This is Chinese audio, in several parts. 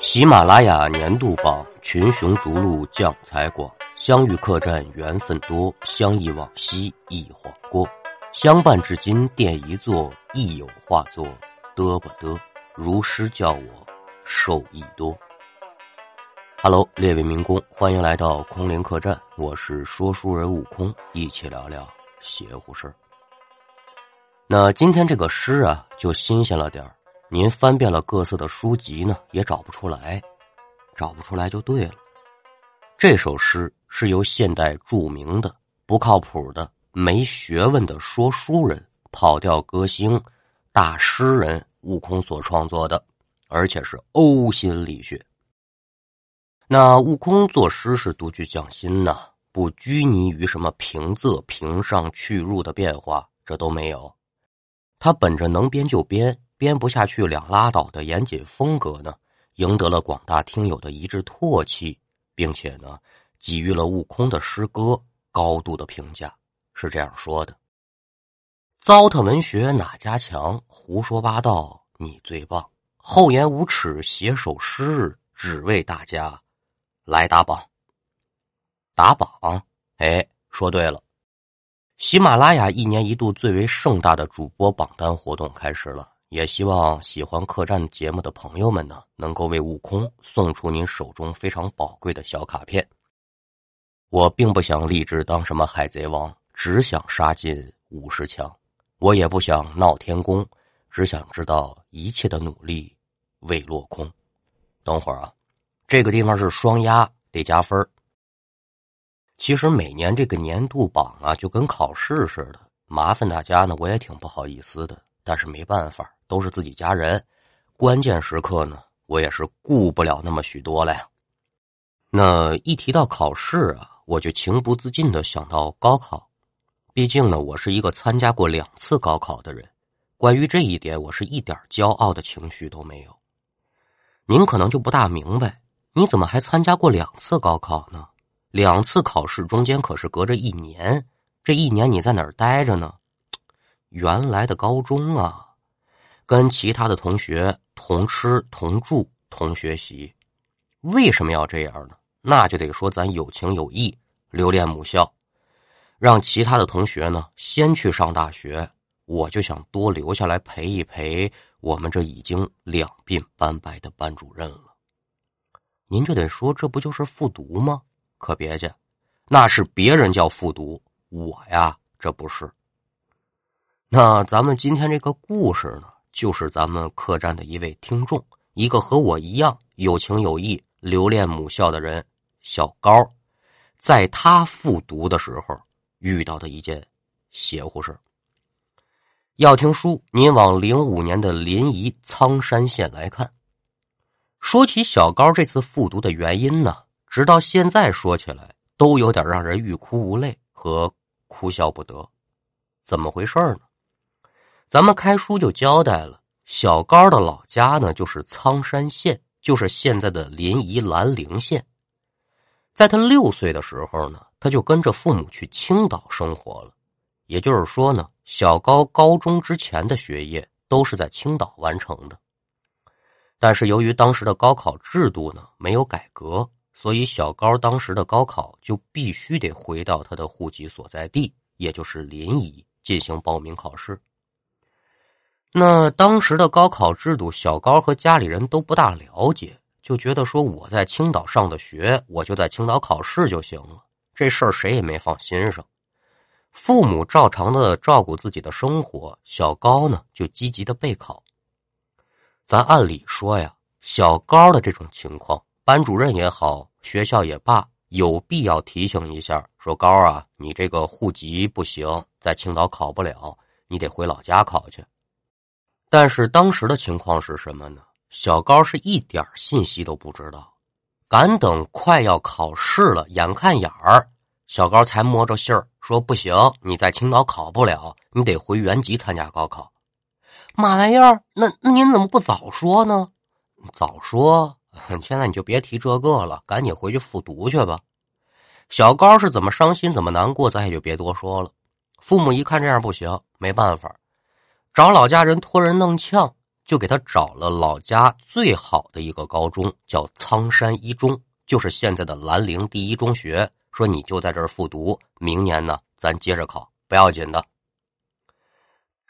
喜马拉雅年度榜，群雄逐鹿将才广。相遇客栈缘分多，相忆往昔一晃过。相伴至今店一座，亦有画作得不得？如诗教我受益多。Hello，列位民工，欢迎来到空灵客栈，我是说书人悟空，一起聊聊邪乎事儿那今天这个诗啊，就新鲜了点儿。您翻遍了各色的书籍呢，也找不出来，找不出来就对了。这首诗是由现代著名的不靠谱的没学问的说书人、跑调歌星、大诗人悟空所创作的，而且是呕心沥血。那悟空作诗是独具匠心呐，不拘泥于什么平仄、平上去入的变化，这都没有。他本着能编就编。编不下去两拉倒的严谨风格呢，赢得了广大听友的一致唾弃，并且呢，给予了悟空的诗歌高度的评价，是这样说的：“糟蹋文学哪家强？胡说八道你最棒！厚颜无耻写首诗，只为大家来打榜。打榜，哎，说对了，喜马拉雅一年一度最为盛大的主播榜单活动开始了。”也希望喜欢客栈节目的朋友们呢，能够为悟空送出您手中非常宝贵的小卡片。我并不想立志当什么海贼王，只想杀进五十强；我也不想闹天宫，只想知道一切的努力未落空。等会儿啊，这个地方是双压，得加分其实每年这个年度榜啊，就跟考试似的，麻烦大家呢，我也挺不好意思的，但是没办法。都是自己家人，关键时刻呢，我也是顾不了那么许多了呀。那一提到考试啊，我就情不自禁的想到高考。毕竟呢，我是一个参加过两次高考的人，关于这一点，我是一点骄傲的情绪都没有。您可能就不大明白，你怎么还参加过两次高考呢？两次考试中间可是隔着一年，这一年你在哪儿待着呢？原来的高中啊。跟其他的同学同吃同住同学习，为什么要这样呢？那就得说咱有情有义，留恋母校，让其他的同学呢先去上大学，我就想多留下来陪一陪我们这已经两鬓斑白的班主任了。您就得说这不就是复读吗？可别介，那是别人叫复读，我呀这不是。那咱们今天这个故事呢？就是咱们客栈的一位听众，一个和我一样有情有义、留恋母校的人，小高，在他复读的时候遇到的一件邪乎事要听书，您往零五年的临沂苍山县来看。说起小高这次复读的原因呢，直到现在说起来都有点让人欲哭无泪和哭笑不得。怎么回事呢？咱们开书就交代了，小高的老家呢就是苍山县，就是现在的临沂兰陵县。在他六岁的时候呢，他就跟着父母去青岛生活了。也就是说呢，小高高中之前的学业都是在青岛完成的。但是由于当时的高考制度呢没有改革，所以小高当时的高考就必须得回到他的户籍所在地，也就是临沂进行报名考试。那当时的高考制度，小高和家里人都不大了解，就觉得说我在青岛上的学，我就在青岛考试就行了。这事儿谁也没放心上，父母照常的照顾自己的生活，小高呢就积极的备考。咱按理说呀，小高的这种情况，班主任也好，学校也罢，有必要提醒一下，说高啊，你这个户籍不行，在青岛考不了，你得回老家考去。但是当时的情况是什么呢？小高是一点信息都不知道，赶等快要考试了，眼看眼儿，小高才摸着信儿说：“不行，你在青岛考不了，你得回原籍参加高考。”嘛玩意儿？那那您怎么不早说呢？早说，现在你就别提这个了，赶紧回去复读去吧。小高是怎么伤心，怎么难过，咱也就别多说了。父母一看这样不行，没办法。找老家人托人弄呛，就给他找了老家最好的一个高中，叫苍山一中，就是现在的兰陵第一中学。说你就在这儿复读，明年呢咱接着考，不要紧的。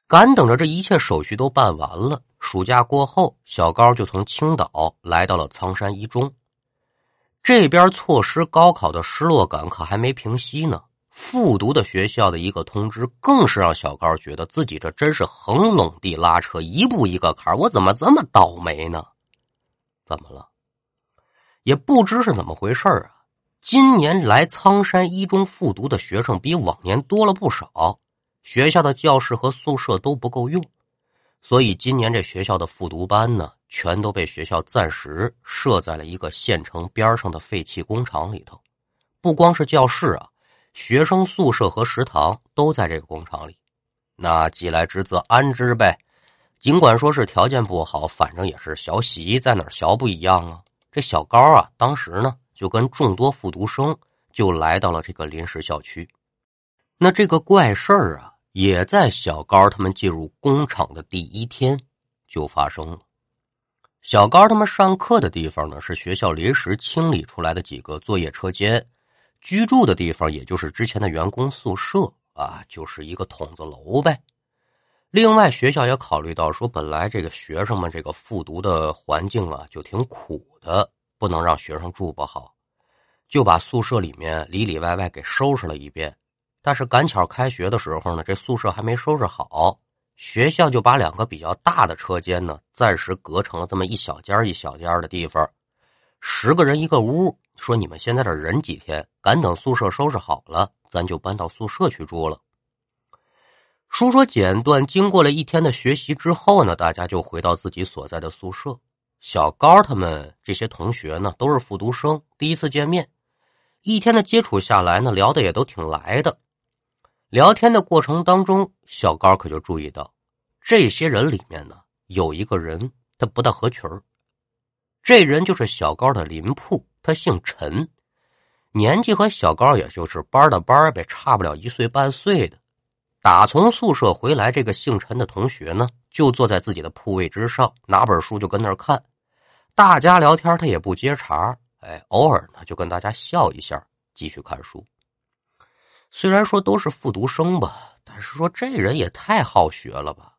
赶等着这一切手续都办完了，暑假过后，小高就从青岛来到了苍山一中。这边错失高考的失落感可还没平息呢。复读的学校的一个通知，更是让小高觉得自己这真是横垄地拉车，一步一个坎我怎么这么倒霉呢？怎么了？也不知是怎么回事啊！今年来苍山一中复读的学生比往年多了不少，学校的教室和宿舍都不够用，所以今年这学校的复读班呢，全都被学校暂时设在了一个县城边上的废弃工厂里头。不光是教室啊。学生宿舍和食堂都在这个工厂里，那既来之则安之呗。尽管说是条件不好，反正也是小喜，在哪儿学不一样啊？这小高啊，当时呢就跟众多复读生就来到了这个临时校区。那这个怪事儿啊，也在小高他们进入工厂的第一天就发生了。小高他们上课的地方呢，是学校临时清理出来的几个作业车间。居住的地方，也就是之前的员工宿舍啊，就是一个筒子楼呗。另外，学校也考虑到说，本来这个学生们这个复读的环境啊，就挺苦的，不能让学生住不好，就把宿舍里面里里外外给收拾了一遍。但是赶巧开学的时候呢，这宿舍还没收拾好，学校就把两个比较大的车间呢，暂时隔成了这么一小间一小间的地方，十个人一个屋。说你们先在这忍几天，赶等宿舍收拾好了，咱就搬到宿舍去住了。书说简短，经过了一天的学习之后呢，大家就回到自己所在的宿舍。小高他们这些同学呢，都是复读生，第一次见面，一天的接触下来呢，聊的也都挺来的。聊天的过程当中，小高可就注意到，这些人里面呢，有一个人他不大合群这人就是小高的邻铺。他姓陈，年纪和小高也就是班的班呗，差不了一岁半岁的。打从宿舍回来，这个姓陈的同学呢，就坐在自己的铺位之上，拿本书就跟那儿看。大家聊天，他也不接茬哎，偶尔呢就跟大家笑一下，继续看书。虽然说都是复读生吧，但是说这人也太好学了吧。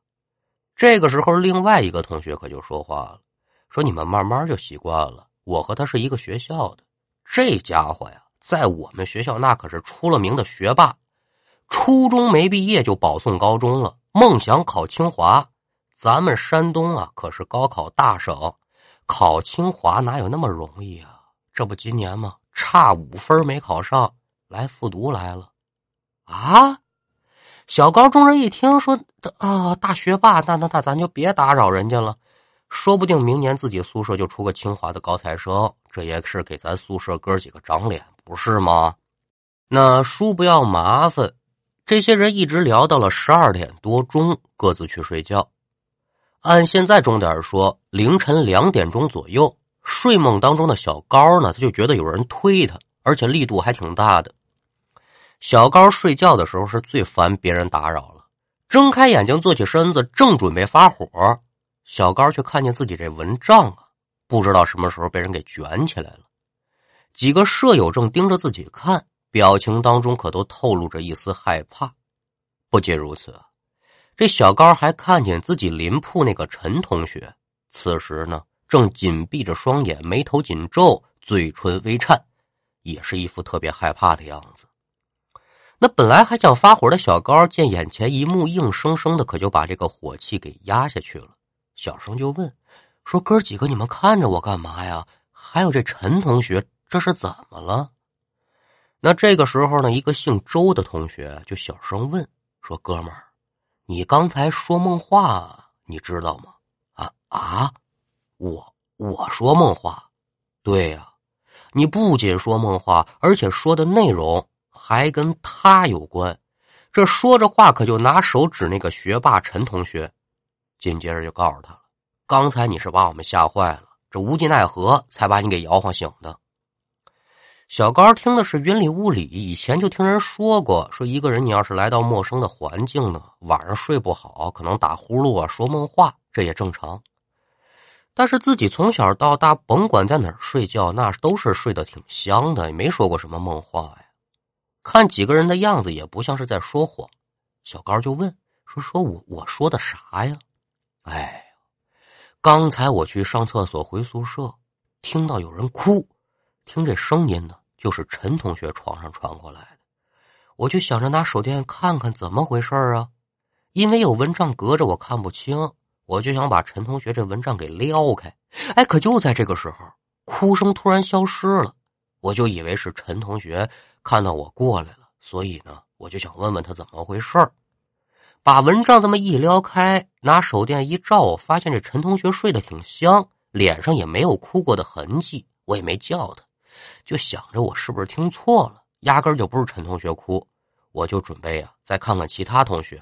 这个时候，另外一个同学可就说话了，说：“你们慢慢就习惯了。”我和他是一个学校的，这家伙呀，在我们学校那可是出了名的学霸，初中没毕业就保送高中了，梦想考清华。咱们山东啊，可是高考大省，考清华哪有那么容易啊？这不今年吗？差五分没考上，来复读来了。啊！小高中人一听说啊，大学霸，那那那咱就别打扰人家了。说不定明年自己宿舍就出个清华的高材生，这也是给咱宿舍哥几个长脸，不是吗？那叔不要麻烦，这些人一直聊到了十二点多钟，各自去睡觉。按现在钟点说，凌晨两点钟左右，睡梦当中的小高呢，他就觉得有人推他，而且力度还挺大的。小高睡觉的时候是最烦别人打扰了，睁开眼睛，坐起身子，正准备发火。小高却看见自己这蚊帐啊，不知道什么时候被人给卷起来了。几个舍友正盯着自己看，表情当中可都透露着一丝害怕。不仅如此，这小高还看见自己邻铺那个陈同学，此时呢正紧闭着双眼，眉头紧皱，嘴唇微颤，也是一副特别害怕的样子。那本来还想发火的小高，见眼前一幕，硬生生的可就把这个火气给压下去了。小声就问：“说哥几个，你们看着我干嘛呀？还有这陈同学，这是怎么了？”那这个时候呢，一个姓周的同学就小声问：“说哥们儿，你刚才说梦话，你知道吗？”啊啊！我我说梦话，对呀，你不仅说梦话，而且说的内容还跟他有关。这说着话，可就拿手指那个学霸陈同学。紧接着就告诉他了：“刚才你是把我们吓坏了，这无计奈何才把你给摇晃醒的。”小高听的是云里雾里，以前就听人说过，说一个人你要是来到陌生的环境呢，晚上睡不好，可能打呼噜啊、说梦话，这也正常。但是自己从小到大，甭管在哪儿睡觉，那都是睡得挺香的，也没说过什么梦话呀。看几个人的样子，也不像是在说谎。小高就问说：“说我我说的啥呀？”哎，刚才我去上厕所回宿舍，听到有人哭，听这声音呢，就是陈同学床上传过来的。我就想着拿手电看看怎么回事啊，因为有蚊帐隔着，我看不清。我就想把陈同学这蚊帐给撩开，哎，可就在这个时候，哭声突然消失了。我就以为是陈同学看到我过来了，所以呢，我就想问问他怎么回事把蚊帐这么一撩开，拿手电一照，我发现这陈同学睡得挺香，脸上也没有哭过的痕迹。我也没叫他，就想着我是不是听错了，压根就不是陈同学哭。我就准备啊，再看看其他同学。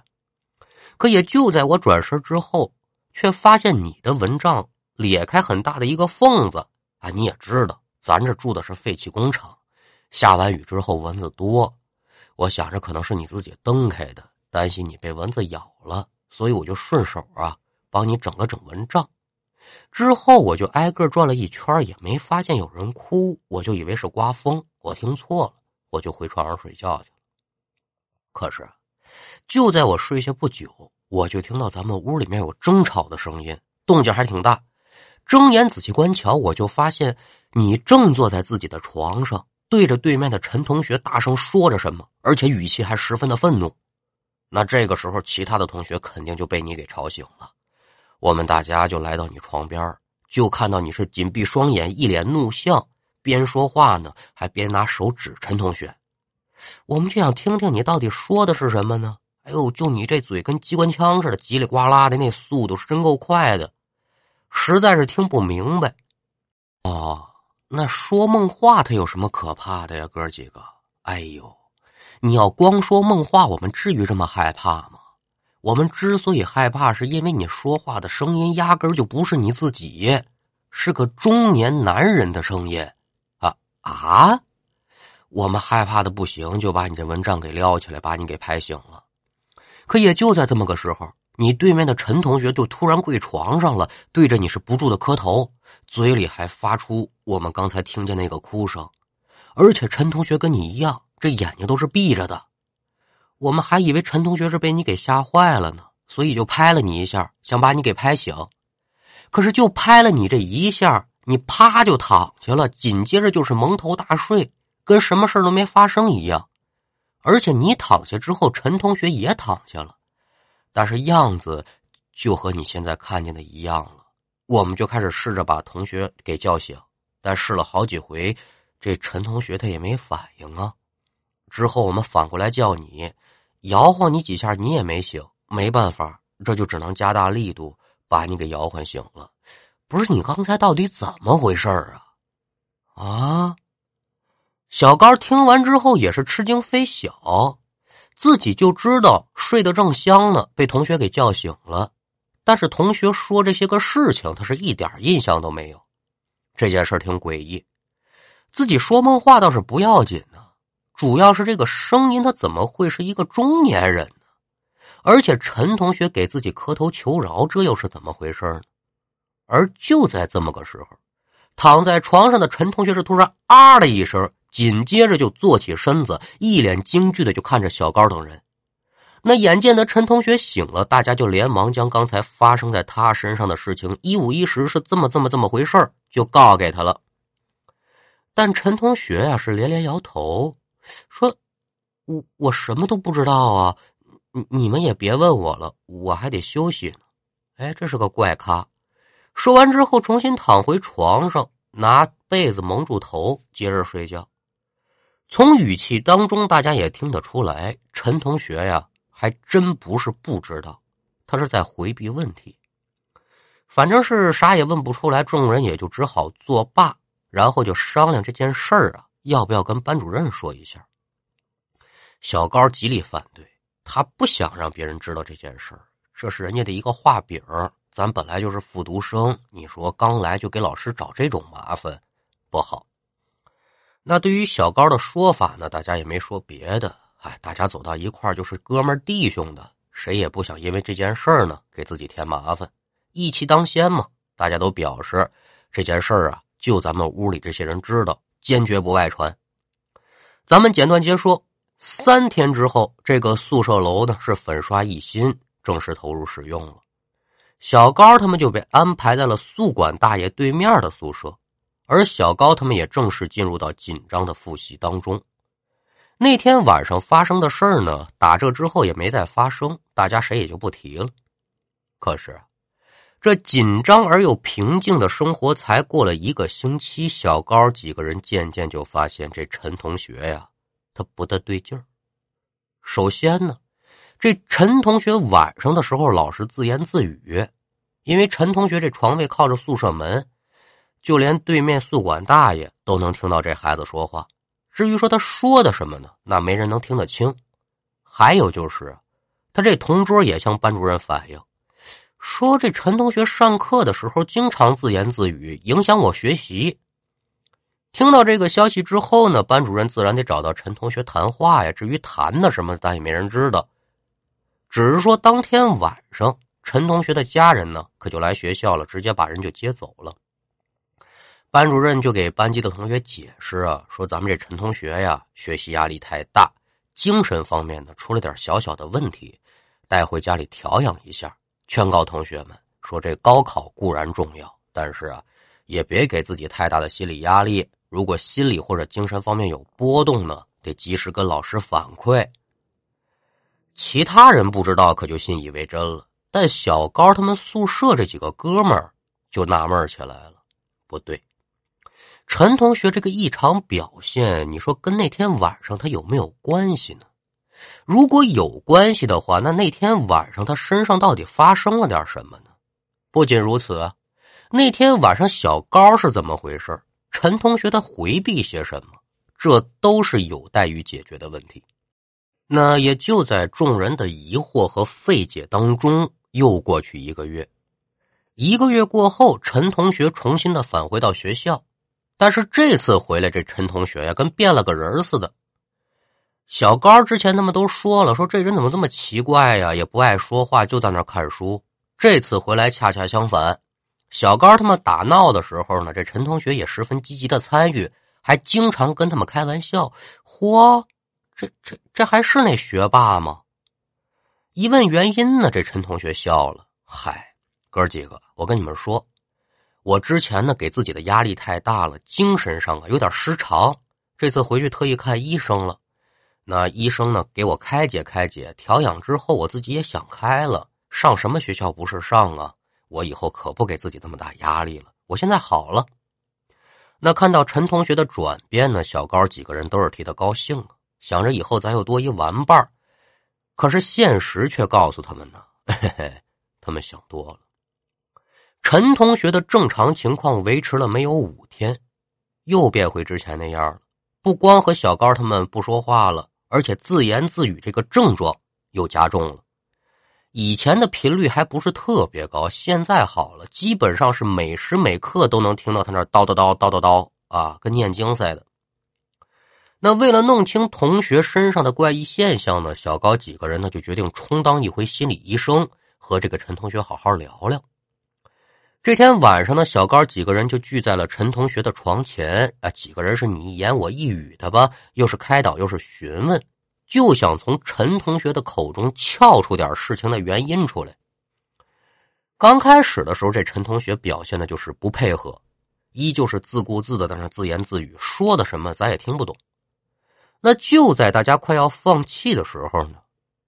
可也就在我转身之后。却发现你的蚊帐裂开很大的一个缝子啊！你也知道，咱这住的是废弃工厂，下完雨之后蚊子多。我想着可能是你自己蹬开的，担心你被蚊子咬了，所以我就顺手啊帮你整了整蚊帐。之后我就挨个转了一圈，也没发现有人哭，我就以为是刮风，我听错了，我就回床上睡觉去了。可是，就在我睡下不久。我就听到咱们屋里面有争吵的声音，动静还挺大。睁眼仔细观瞧，我就发现你正坐在自己的床上，对着对面的陈同学大声说着什么，而且语气还十分的愤怒。那这个时候，其他的同学肯定就被你给吵醒了。我们大家就来到你床边，就看到你是紧闭双眼，一脸怒相，边说话呢，还边拿手指陈同学。我们就想听听你到底说的是什么呢？哎呦，就你这嘴跟机关枪似的，叽里呱啦的那速度是真够快的，实在是听不明白。哦，那说梦话他有什么可怕的呀，哥几个？哎呦，你要光说梦话，我们至于这么害怕吗？我们之所以害怕，是因为你说话的声音压根就不是你自己，是个中年男人的声音。啊啊！我们害怕的不行，就把你这蚊帐给撩起来，把你给拍醒了。可也就在这么个时候，你对面的陈同学就突然跪床上了，对着你是不住的磕头，嘴里还发出我们刚才听见那个哭声，而且陈同学跟你一样，这眼睛都是闭着的。我们还以为陈同学是被你给吓坏了呢，所以就拍了你一下，想把你给拍醒。可是就拍了你这一下，你啪就躺下了，紧接着就是蒙头大睡，跟什么事都没发生一样。而且你躺下之后，陈同学也躺下了，但是样子就和你现在看见的一样了。我们就开始试着把同学给叫醒，但试了好几回，这陈同学他也没反应啊。之后我们反过来叫你，摇晃你几下，你也没醒。没办法，这就只能加大力度把你给摇晃醒了。不是你刚才到底怎么回事啊？啊？小高听完之后也是吃惊非小，自己就知道睡得正香呢，被同学给叫醒了。但是同学说这些个事情，他是一点印象都没有。这件事挺诡异，自己说梦话倒是不要紧呢，主要是这个声音，他怎么会是一个中年人呢？而且陈同学给自己磕头求饶，这又是怎么回事呢？而就在这么个时候，躺在床上的陈同学是突然啊的一声。紧接着就坐起身子，一脸惊惧的就看着小高等人。那眼见得陈同学醒了，大家就连忙将刚才发生在他身上的事情一五一十是这么这么这么回事就告给他了。但陈同学呀是连连摇头，说：“我我什么都不知道啊，你你们也别问我了，我还得休息呢。”哎，这是个怪咖。说完之后，重新躺回床上，拿被子蒙住头，接着睡觉。从语气当中，大家也听得出来，陈同学呀，还真不是不知道，他是在回避问题。反正是啥也问不出来，众人也就只好作罢，然后就商量这件事儿啊，要不要跟班主任说一下。小高极力反对，他不想让别人知道这件事儿，这是人家的一个画饼。咱本来就是复读生，你说刚来就给老师找这种麻烦，不好。那对于小高的说法呢？大家也没说别的，哎，大家走到一块儿就是哥们弟兄的，谁也不想因为这件事儿呢给自己添麻烦，义气当先嘛。大家都表示这件事儿啊，就咱们屋里这些人知道，坚决不外传。咱们简短截说，三天之后，这个宿舍楼呢是粉刷一新，正式投入使用了。小高他们就被安排在了宿管大爷对面的宿舍，而小高他们也正式进入到紧张的复习当中。那天晚上发生的事儿呢，打这之后也没再发生，大家谁也就不提了。可是，这紧张而又平静的生活才过了一个星期，小高几个人渐渐就发现这陈同学呀，他不大对劲儿。首先呢。这陈同学晚上的时候老是自言自语，因为陈同学这床位靠着宿舍门，就连对面宿管大爷都能听到这孩子说话。至于说他说的什么呢，那没人能听得清。还有就是，他这同桌也向班主任反映，说这陈同学上课的时候经常自言自语，影响我学习。听到这个消息之后呢，班主任自然得找到陈同学谈话呀。至于谈的什么，咱也没人知道。只是说，当天晚上，陈同学的家人呢，可就来学校了，直接把人就接走了。班主任就给班级的同学解释啊，说咱们这陈同学呀，学习压力太大，精神方面呢出了点小小的问题，带回家里调养一下。劝告同学们说，这高考固然重要，但是啊，也别给自己太大的心理压力。如果心理或者精神方面有波动呢，得及时跟老师反馈。其他人不知道，可就信以为真了。但小高他们宿舍这几个哥们儿就纳闷起来了。不对，陈同学这个异常表现，你说跟那天晚上他有没有关系呢？如果有关系的话，那那天晚上他身上到底发生了点什么呢？不仅如此，那天晚上小高是怎么回事？陈同学他回避些什么？这都是有待于解决的问题。那也就在众人的疑惑和费解当中，又过去一个月。一个月过后，陈同学重新的返回到学校，但是这次回来，这陈同学呀，跟变了个人似的。小高之前他们都说了，说这人怎么这么奇怪呀，也不爱说话，就在那看书。这次回来恰恰相反，小高他们打闹的时候呢，这陈同学也十分积极的参与，还经常跟他们开玩笑。嚯！这这这还是那学霸吗？一问原因呢，这陈同学笑了。嗨，哥几个，我跟你们说，我之前呢给自己的压力太大了，精神上啊有点失常。这次回去特意看医生了，那医生呢给我开解开解，调养之后，我自己也想开了。上什么学校不是上啊？我以后可不给自己这么大压力了。我现在好了。那看到陈同学的转变呢，小高几个人都是替他高兴啊。想着以后咱又多一玩伴可是现实却告诉他们呢，嘿嘿，他们想多了。陈同学的正常情况维持了没有五天，又变回之前那样了。不光和小高他们不说话了，而且自言自语这个症状又加重了。以前的频率还不是特别高，现在好了，基本上是每时每刻都能听到他那叨叨叨叨叨叨啊，跟念经似的。那为了弄清同学身上的怪异现象呢，小高几个人呢就决定充当一回心理医生，和这个陈同学好好聊聊。这天晚上呢，小高几个人就聚在了陈同学的床前啊，几个人是你一言我一语的吧，又是开导又是询问，就想从陈同学的口中撬出点事情的原因出来。刚开始的时候，这陈同学表现的就是不配合，依旧是自顾自的在那自言自语，说的什么咱也听不懂。那就在大家快要放弃的时候呢，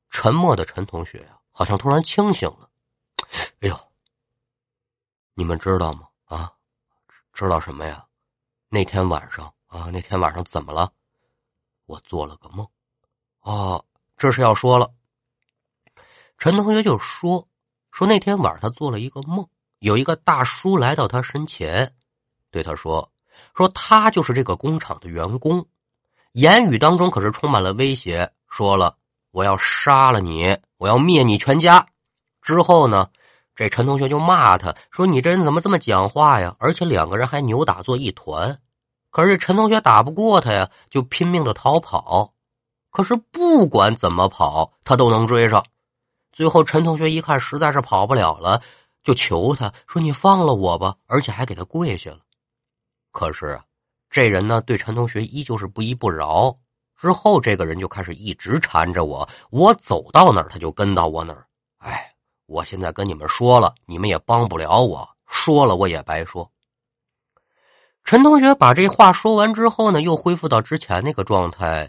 沉默的陈同学呀，好像突然清醒了。哎呦，你们知道吗？啊，知道什么呀？那天晚上啊，那天晚上怎么了？我做了个梦。哦，这是要说了。陈同学就说说那天晚上他做了一个梦，有一个大叔来到他身前，对他说说他就是这个工厂的员工。言语当中可是充满了威胁，说了我要杀了你，我要灭你全家。之后呢，这陈同学就骂他说：“你这人怎么这么讲话呀？”而且两个人还扭打作一团。可是陈同学打不过他呀，就拼命的逃跑。可是不管怎么跑，他都能追上。最后陈同学一看实在是跑不了了，就求他说：“你放了我吧！”而且还给他跪下了。可是，这人呢对陈同学依旧是不依不饶。之后，这个人就开始一直缠着我，我走到哪儿他就跟到我哪儿。哎，我现在跟你们说了，你们也帮不了我，说了我也白说。陈同学把这话说完之后呢，又恢复到之前那个状态。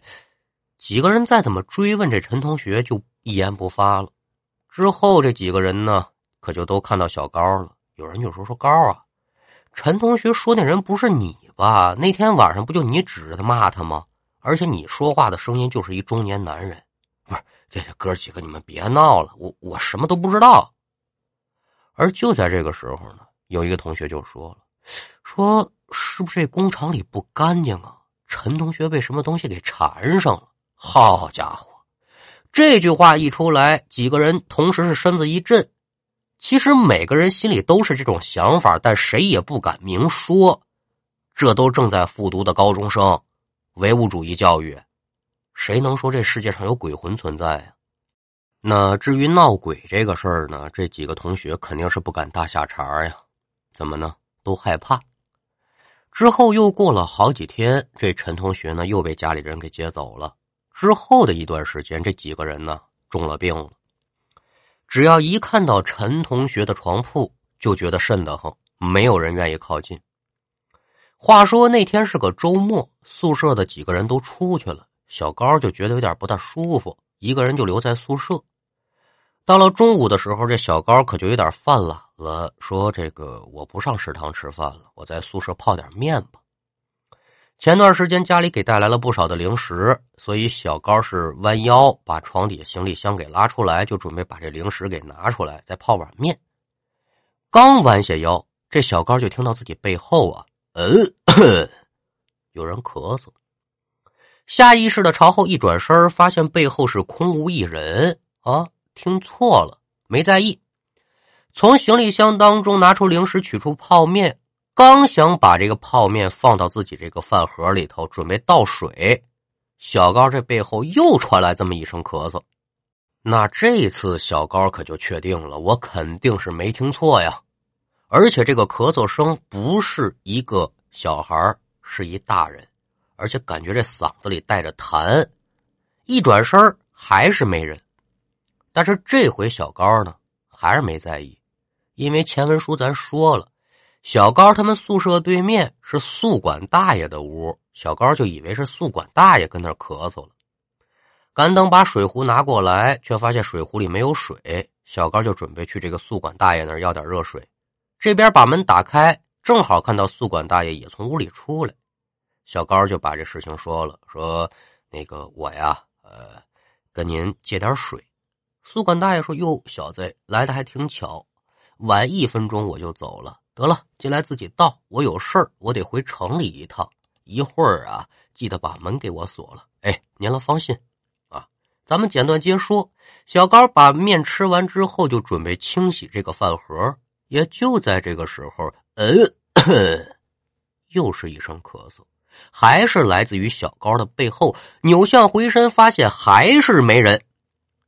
几个人再怎么追问这陈同学，就一言不发了。之后这几个人呢，可就都看到小高了。有人就说：“说高啊，陈同学说那人不是你吧？那天晚上不就你指着他骂他吗？而且你说话的声音就是一中年男人。”这这哥几个，你们别闹了，我我什么都不知道。而就在这个时候呢，有一个同学就说了：“说是不是这工厂里不干净啊？陈同学被什么东西给缠上了？”好家伙！这句话一出来，几个人同时是身子一震。其实每个人心里都是这种想法，但谁也不敢明说。这都正在复读的高中生，唯物主义教育，谁能说这世界上有鬼魂存在呀？那至于闹鬼这个事儿呢，这几个同学肯定是不敢大下茬呀。怎么呢？都害怕。之后又过了好几天，这陈同学呢又被家里人给接走了。之后的一段时间，这几个人呢中了病了。只要一看到陈同学的床铺，就觉得瘆得慌，没有人愿意靠近。话说那天是个周末，宿舍的几个人都出去了，小高就觉得有点不大舒服，一个人就留在宿舍。到了中午的时候，这小高可就有点犯懒了，说：“这个我不上食堂吃饭了，我在宿舍泡点面吧。”前段时间家里给带来了不少的零食，所以小高是弯腰把床底行李箱给拉出来，就准备把这零食给拿出来，再泡碗面。刚弯下腰，这小高就听到自己背后啊，呃，有人咳嗽。下意识的朝后一转身，发现背后是空无一人啊，听错了，没在意。从行李箱当中拿出零食，取出泡面。刚想把这个泡面放到自己这个饭盒里头，准备倒水，小高这背后又传来这么一声咳嗽。那这次小高可就确定了，我肯定是没听错呀。而且这个咳嗽声不是一个小孩，是一大人，而且感觉这嗓子里带着痰。一转身还是没人，但是这回小高呢还是没在意，因为前文书咱说了。小高他们宿舍对面是宿管大爷的屋，小高就以为是宿管大爷跟那咳嗽了。赶等把水壶拿过来，却发现水壶里没有水。小高就准备去这个宿管大爷那儿要点热水。这边把门打开，正好看到宿管大爷也从屋里出来。小高就把这事情说了，说：“那个我呀，呃，跟您借点水。”宿管大爷说：“哟，小子来的还挺巧，晚一分钟我就走了。”得了，进来自己倒。我有事儿，我得回城里一趟。一会儿啊，记得把门给我锁了。哎，您了放心啊。咱们简短接说，小高把面吃完之后，就准备清洗这个饭盒。也就在这个时候，呃，又是一声咳嗽，还是来自于小高的背后。扭向回身，发现还是没人。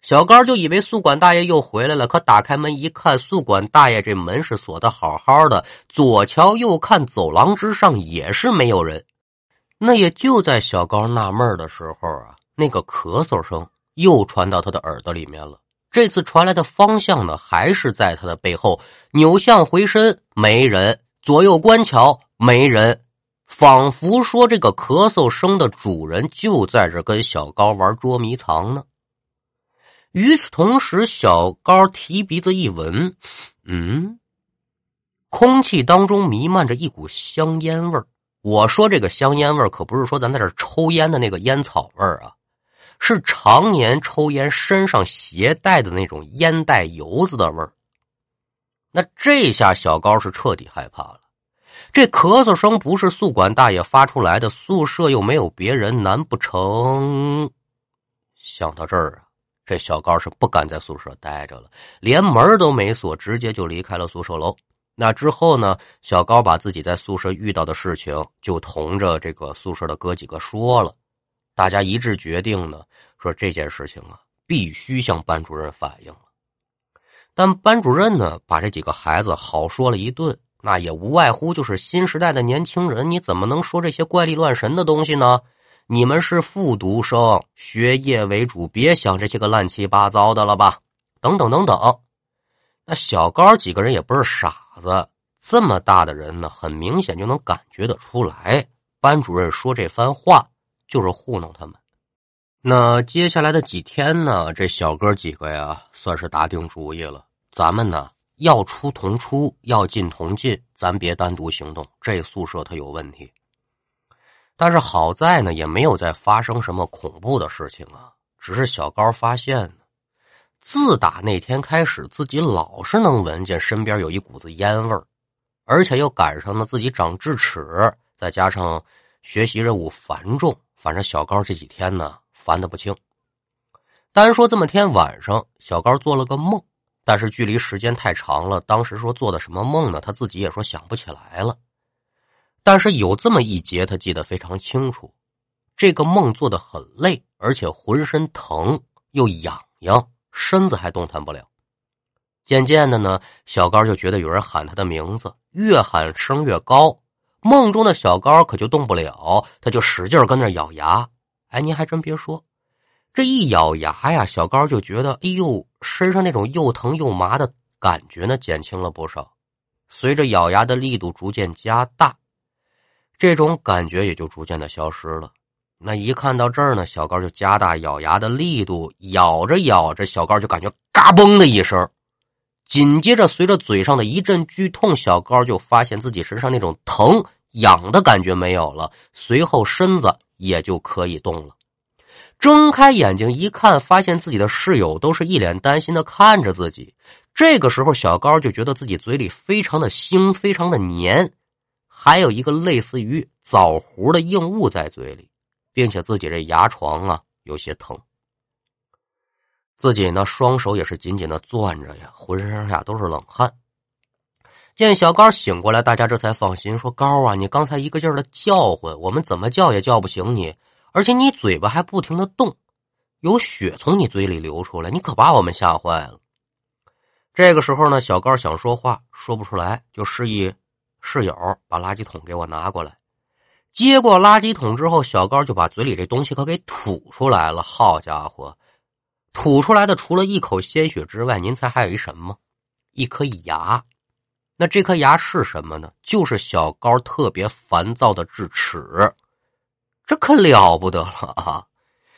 小高就以为宿管大爷又回来了，可打开门一看，宿管大爷这门是锁的好好的，左瞧右看，走廊之上也是没有人。那也就在小高纳闷的时候啊，那个咳嗽声又传到他的耳朵里面了。这次传来的方向呢，还是在他的背后。扭向回身，没人；左右观瞧，没人。仿佛说，这个咳嗽声的主人就在这跟小高玩捉迷藏呢。与此同时，小高提鼻子一闻，嗯，空气当中弥漫着一股香烟味儿。我说这个香烟味儿，可不是说咱在这抽烟的那个烟草味儿啊，是常年抽烟身上携带的那种烟袋油子的味儿。那这下小高是彻底害怕了。这咳嗽声不是宿管大爷发出来的，宿舍又没有别人，难不成？想到这儿啊。这小高是不敢在宿舍待着了，连门都没锁，直接就离开了宿舍楼。那之后呢？小高把自己在宿舍遇到的事情就同着这个宿舍的哥几个说了，大家一致决定呢，说这件事情啊，必须向班主任反映了。但班主任呢，把这几个孩子好说了一顿，那也无外乎就是新时代的年轻人，你怎么能说这些怪力乱神的东西呢？你们是复读生，学业为主，别想这些个乱七八糟的了吧？等等等等。那小高几个人也不是傻子，这么大的人呢，很明显就能感觉得出来，班主任说这番话就是糊弄他们。那接下来的几天呢，这小哥几个呀，算是打定主意了，咱们呢要出同出，要进同进，咱别单独行动，这宿舍它有问题。但是好在呢，也没有再发生什么恐怖的事情啊。只是小高发现，自打那天开始，自己老是能闻见身边有一股子烟味儿，而且又赶上了自己长智齿，再加上学习任务繁重，反正小高这几天呢烦的不轻。单说这么天晚上，小高做了个梦，但是距离时间太长了，当时说做的什么梦呢？他自己也说想不起来了。但是有这么一节，他记得非常清楚。这个梦做的很累，而且浑身疼又痒痒，身子还动弹不了。渐渐的呢，小高就觉得有人喊他的名字，越喊声越高。梦中的小高可就动不了，他就使劲跟那咬牙。哎，您还真别说，这一咬牙呀，小高就觉得，哎呦，身上那种又疼又麻的感觉呢，减轻了不少。随着咬牙的力度逐渐加大。这种感觉也就逐渐的消失了。那一看到这儿呢，小高就加大咬牙的力度，咬着咬着，小高就感觉嘎嘣的一声。紧接着，随着嘴上的一阵剧痛，小高就发现自己身上那种疼痒的感觉没有了，随后身子也就可以动了。睁开眼睛一看，发现自己的室友都是一脸担心的看着自己。这个时候，小高就觉得自己嘴里非常的腥，非常的黏。还有一个类似于枣核的硬物在嘴里，并且自己这牙床啊有些疼。自己呢双手也是紧紧的攥着呀，浑身上下都是冷汗。见小高醒过来，大家这才放心，说：“高啊，你刚才一个劲儿的叫唤，我们怎么叫也叫不醒你，而且你嘴巴还不停的动，有血从你嘴里流出来，你可把我们吓坏了。”这个时候呢，小高想说话说不出来，就示意。室友把垃圾桶给我拿过来，接过垃圾桶之后，小高就把嘴里这东西可给吐出来了。好家伙，吐出来的除了一口鲜血之外，您猜还有一什么？一颗牙。那这颗牙是什么呢？就是小高特别烦躁的智齿。这可了不得了啊！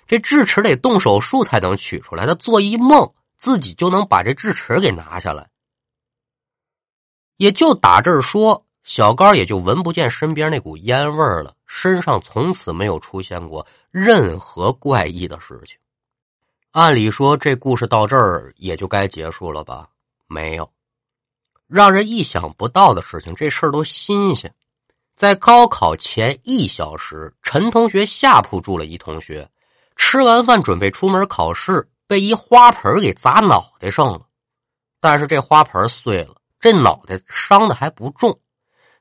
这智齿得动手术才能取出来，他做一梦自己就能把这智齿给拿下来。也就打这儿说。小高也就闻不见身边那股烟味了，身上从此没有出现过任何怪异的事情。按理说，这故事到这儿也就该结束了吧？没有，让人意想不到的事情，这事儿都新鲜。在高考前一小时，陈同学下铺住了一同学，吃完饭准备出门考试，被一花盆给砸脑袋上了。但是这花盆碎了，这脑袋伤的还不重。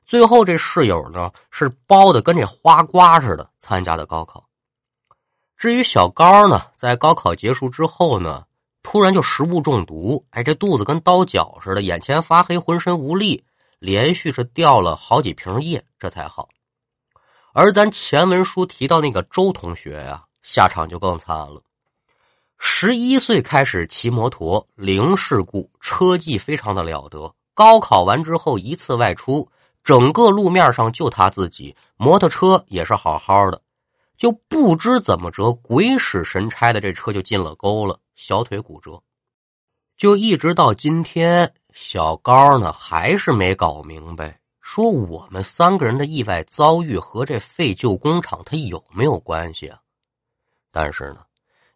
最后，这室友呢是包的跟这花瓜似的参加的高考。至于小高呢，在高考结束之后呢，突然就食物中毒，哎，这肚子跟刀绞似的，眼前发黑，浑身无力，连续是掉了好几瓶液，这才好。而咱前文书提到那个周同学呀，下场就更惨了。十一岁开始骑摩托，零事故，车技非常的了得。高考完之后，一次外出。整个路面上就他自己，摩托车也是好好的，就不知怎么着，鬼使神差的这车就进了沟了，小腿骨折。就一直到今天，小高呢还是没搞明白，说我们三个人的意外遭遇和这废旧工厂它有没有关系啊？但是呢，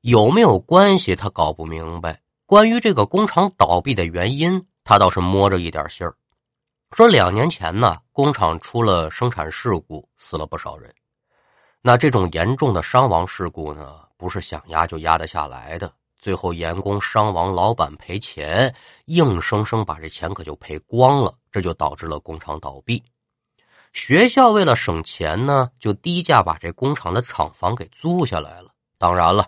有没有关系他搞不明白。关于这个工厂倒闭的原因，他倒是摸着一点信儿。说两年前呢，工厂出了生产事故，死了不少人。那这种严重的伤亡事故呢，不是想压就压得下来的。最后员工伤亡，老板赔钱，硬生生把这钱可就赔光了，这就导致了工厂倒闭。学校为了省钱呢，就低价把这工厂的厂房给租下来了。当然了，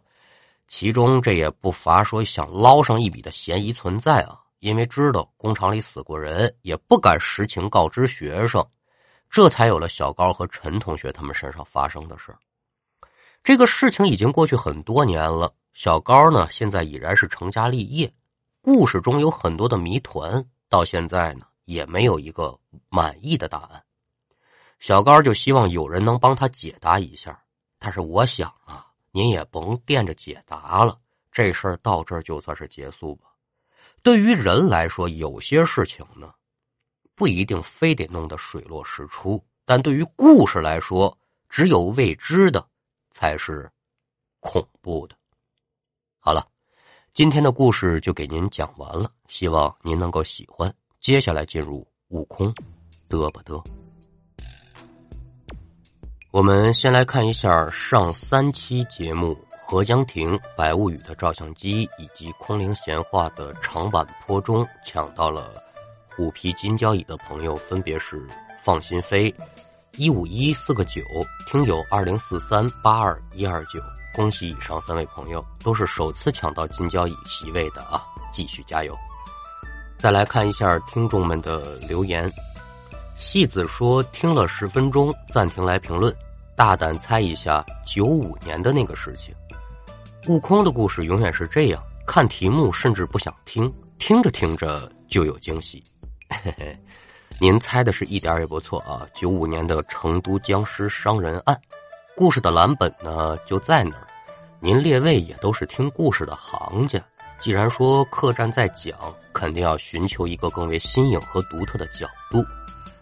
其中这也不乏说想捞上一笔的嫌疑存在啊。因为知道工厂里死过人，也不敢实情告知学生，这才有了小高和陈同学他们身上发生的事这个事情已经过去很多年了，小高呢现在已然是成家立业，故事中有很多的谜团，到现在呢也没有一个满意的答案。小高就希望有人能帮他解答一下，但是我想啊，您也甭惦着解答了。这事儿到这儿就算是结束吧。对于人来说，有些事情呢，不一定非得弄得水落石出；但对于故事来说，只有未知的才是恐怖的。好了，今天的故事就给您讲完了，希望您能够喜欢。接下来进入悟空，嘚吧嘚。我们先来看一下上三期节目。合江亭《白物语》的照相机以及空灵闲话的长坂坡中抢到了虎皮金交椅的朋友分别是放心飞一五一四个九听友二零四三八二一二九，恭喜以上三位朋友都是首次抢到金交椅席位的啊！继续加油！再来看一下听众们的留言，戏子说听了十分钟暂停来评论，大胆猜一下九五年的那个事情。悟空的故事永远是这样，看题目甚至不想听，听着听着就有惊喜。嘿嘿，您猜的是一点也不错啊！九五年的成都僵尸伤人案，故事的蓝本呢就在那儿。您列位也都是听故事的行家，既然说客栈在讲，肯定要寻求一个更为新颖和独特的角度，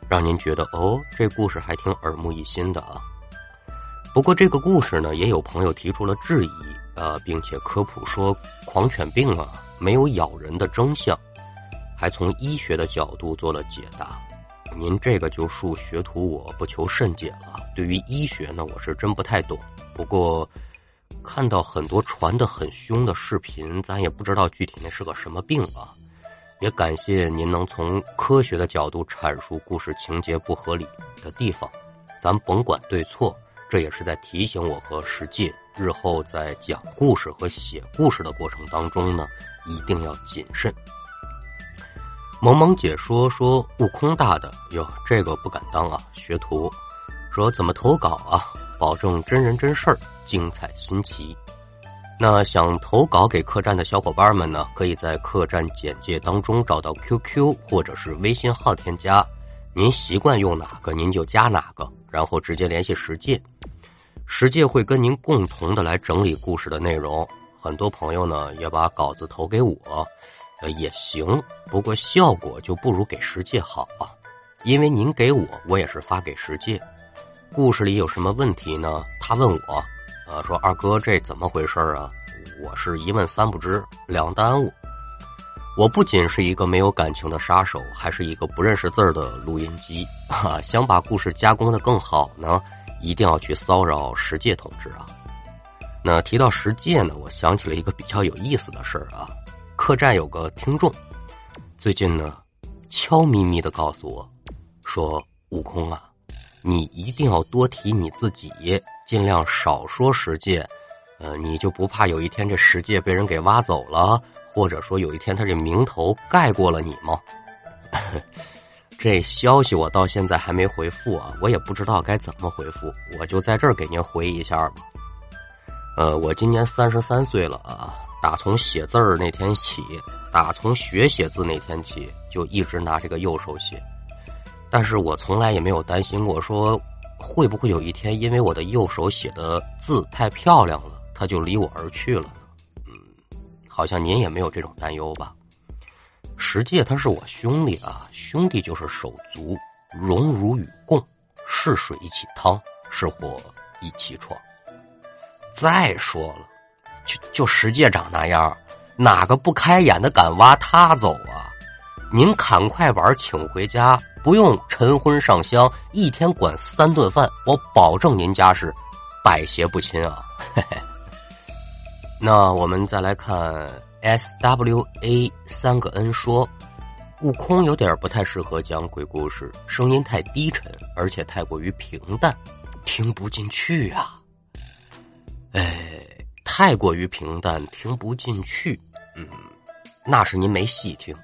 让您觉得哦，这故事还挺耳目一新的啊。不过这个故事呢，也有朋友提出了质疑。呃，并且科普说狂犬病啊没有咬人的真相，还从医学的角度做了解答。您这个就恕学徒我不求甚解了。对于医学呢，我是真不太懂。不过看到很多传的很凶的视频，咱也不知道具体那是个什么病啊。也感谢您能从科学的角度阐述故事情节不合理的地方，咱甭管对错。这也是在提醒我和世界，日后在讲故事和写故事的过程当中呢，一定要谨慎。萌萌姐说说悟空大的哟，这个不敢当啊。学徒说怎么投稿啊？保证真人真事儿，精彩新奇。那想投稿给客栈的小伙伴们呢，可以在客栈简介当中找到 QQ 或者是微信号添加，您习惯用哪个您就加哪个。然后直接联系石界，石界会跟您共同的来整理故事的内容。很多朋友呢也把稿子投给我，呃也行，不过效果就不如给石界好啊。因为您给我，我也是发给石界。故事里有什么问题呢？他问我，呃说二哥这怎么回事啊？我是一问三不知，两耽误。我不仅是一个没有感情的杀手，还是一个不认识字儿的录音机啊！想把故事加工的更好呢，一定要去骚扰石界同志啊！那提到石界呢，我想起了一个比较有意思的事儿啊。客栈有个听众，最近呢，悄咪咪的告诉我，说悟空啊，你一定要多提你自己，尽量少说十戒。呃，你就不怕有一天这十戒被人给挖走了，或者说有一天他这名头盖过了你吗？这消息我到现在还没回复啊，我也不知道该怎么回复，我就在这儿给您回一下吧。呃，我今年三十三岁了啊，打从写字儿那天起，打从学写字那天起，就一直拿这个右手写，但是我从来也没有担心过说会不会有一天因为我的右手写的字太漂亮了。他就离我而去了呢，嗯，好像您也没有这种担忧吧？实际他是我兄弟啊，兄弟就是手足，荣辱与共，是水一起趟，是火一起闯。再说了，就就石界长那样，哪个不开眼的敢挖他走啊？您砍快板请回家，不用晨昏上香，一天管三顿饭，我保证您家是百邪不侵啊！嘿嘿。那我们再来看 S W A 三个 N 说，悟空有点不太适合讲鬼故事，声音太低沉，而且太过于平淡，听不进去啊。哎，太过于平淡，听不进去。嗯，那是您没细听。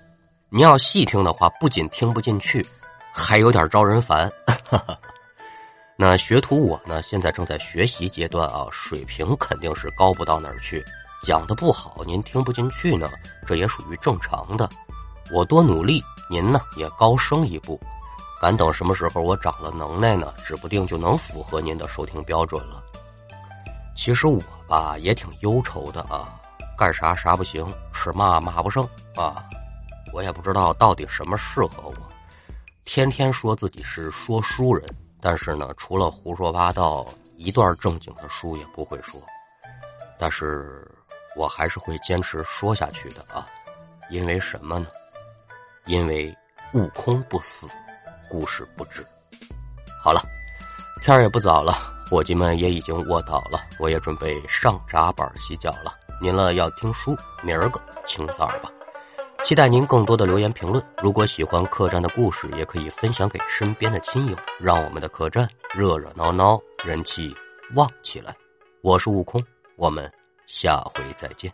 你要细听的话，不仅听不进去，还有点招人烦。那学徒我呢，现在正在学习阶段啊，水平肯定是高不到哪儿去。讲的不好，您听不进去呢，这也属于正常的。我多努力，您呢也高升一步。敢等什么时候我长了能耐呢？指不定就能符合您的收听标准了。其实我吧也挺忧愁的啊，干啥啥不行，吃嘛嘛不剩啊。我也不知道到底什么适合我，天天说自己是说书人。但是呢，除了胡说八道，一段正经的书也不会说。但是我还是会坚持说下去的啊，因为什么呢？因为悟空不死，故事不止。好了，天儿也不早了，伙计们也已经卧倒了，我也准备上闸板洗脚了。您了要听书，明儿个清早吧。期待您更多的留言评论。如果喜欢客栈的故事，也可以分享给身边的亲友，让我们的客栈热热闹闹，人气旺起来。我是悟空，我们下回再见。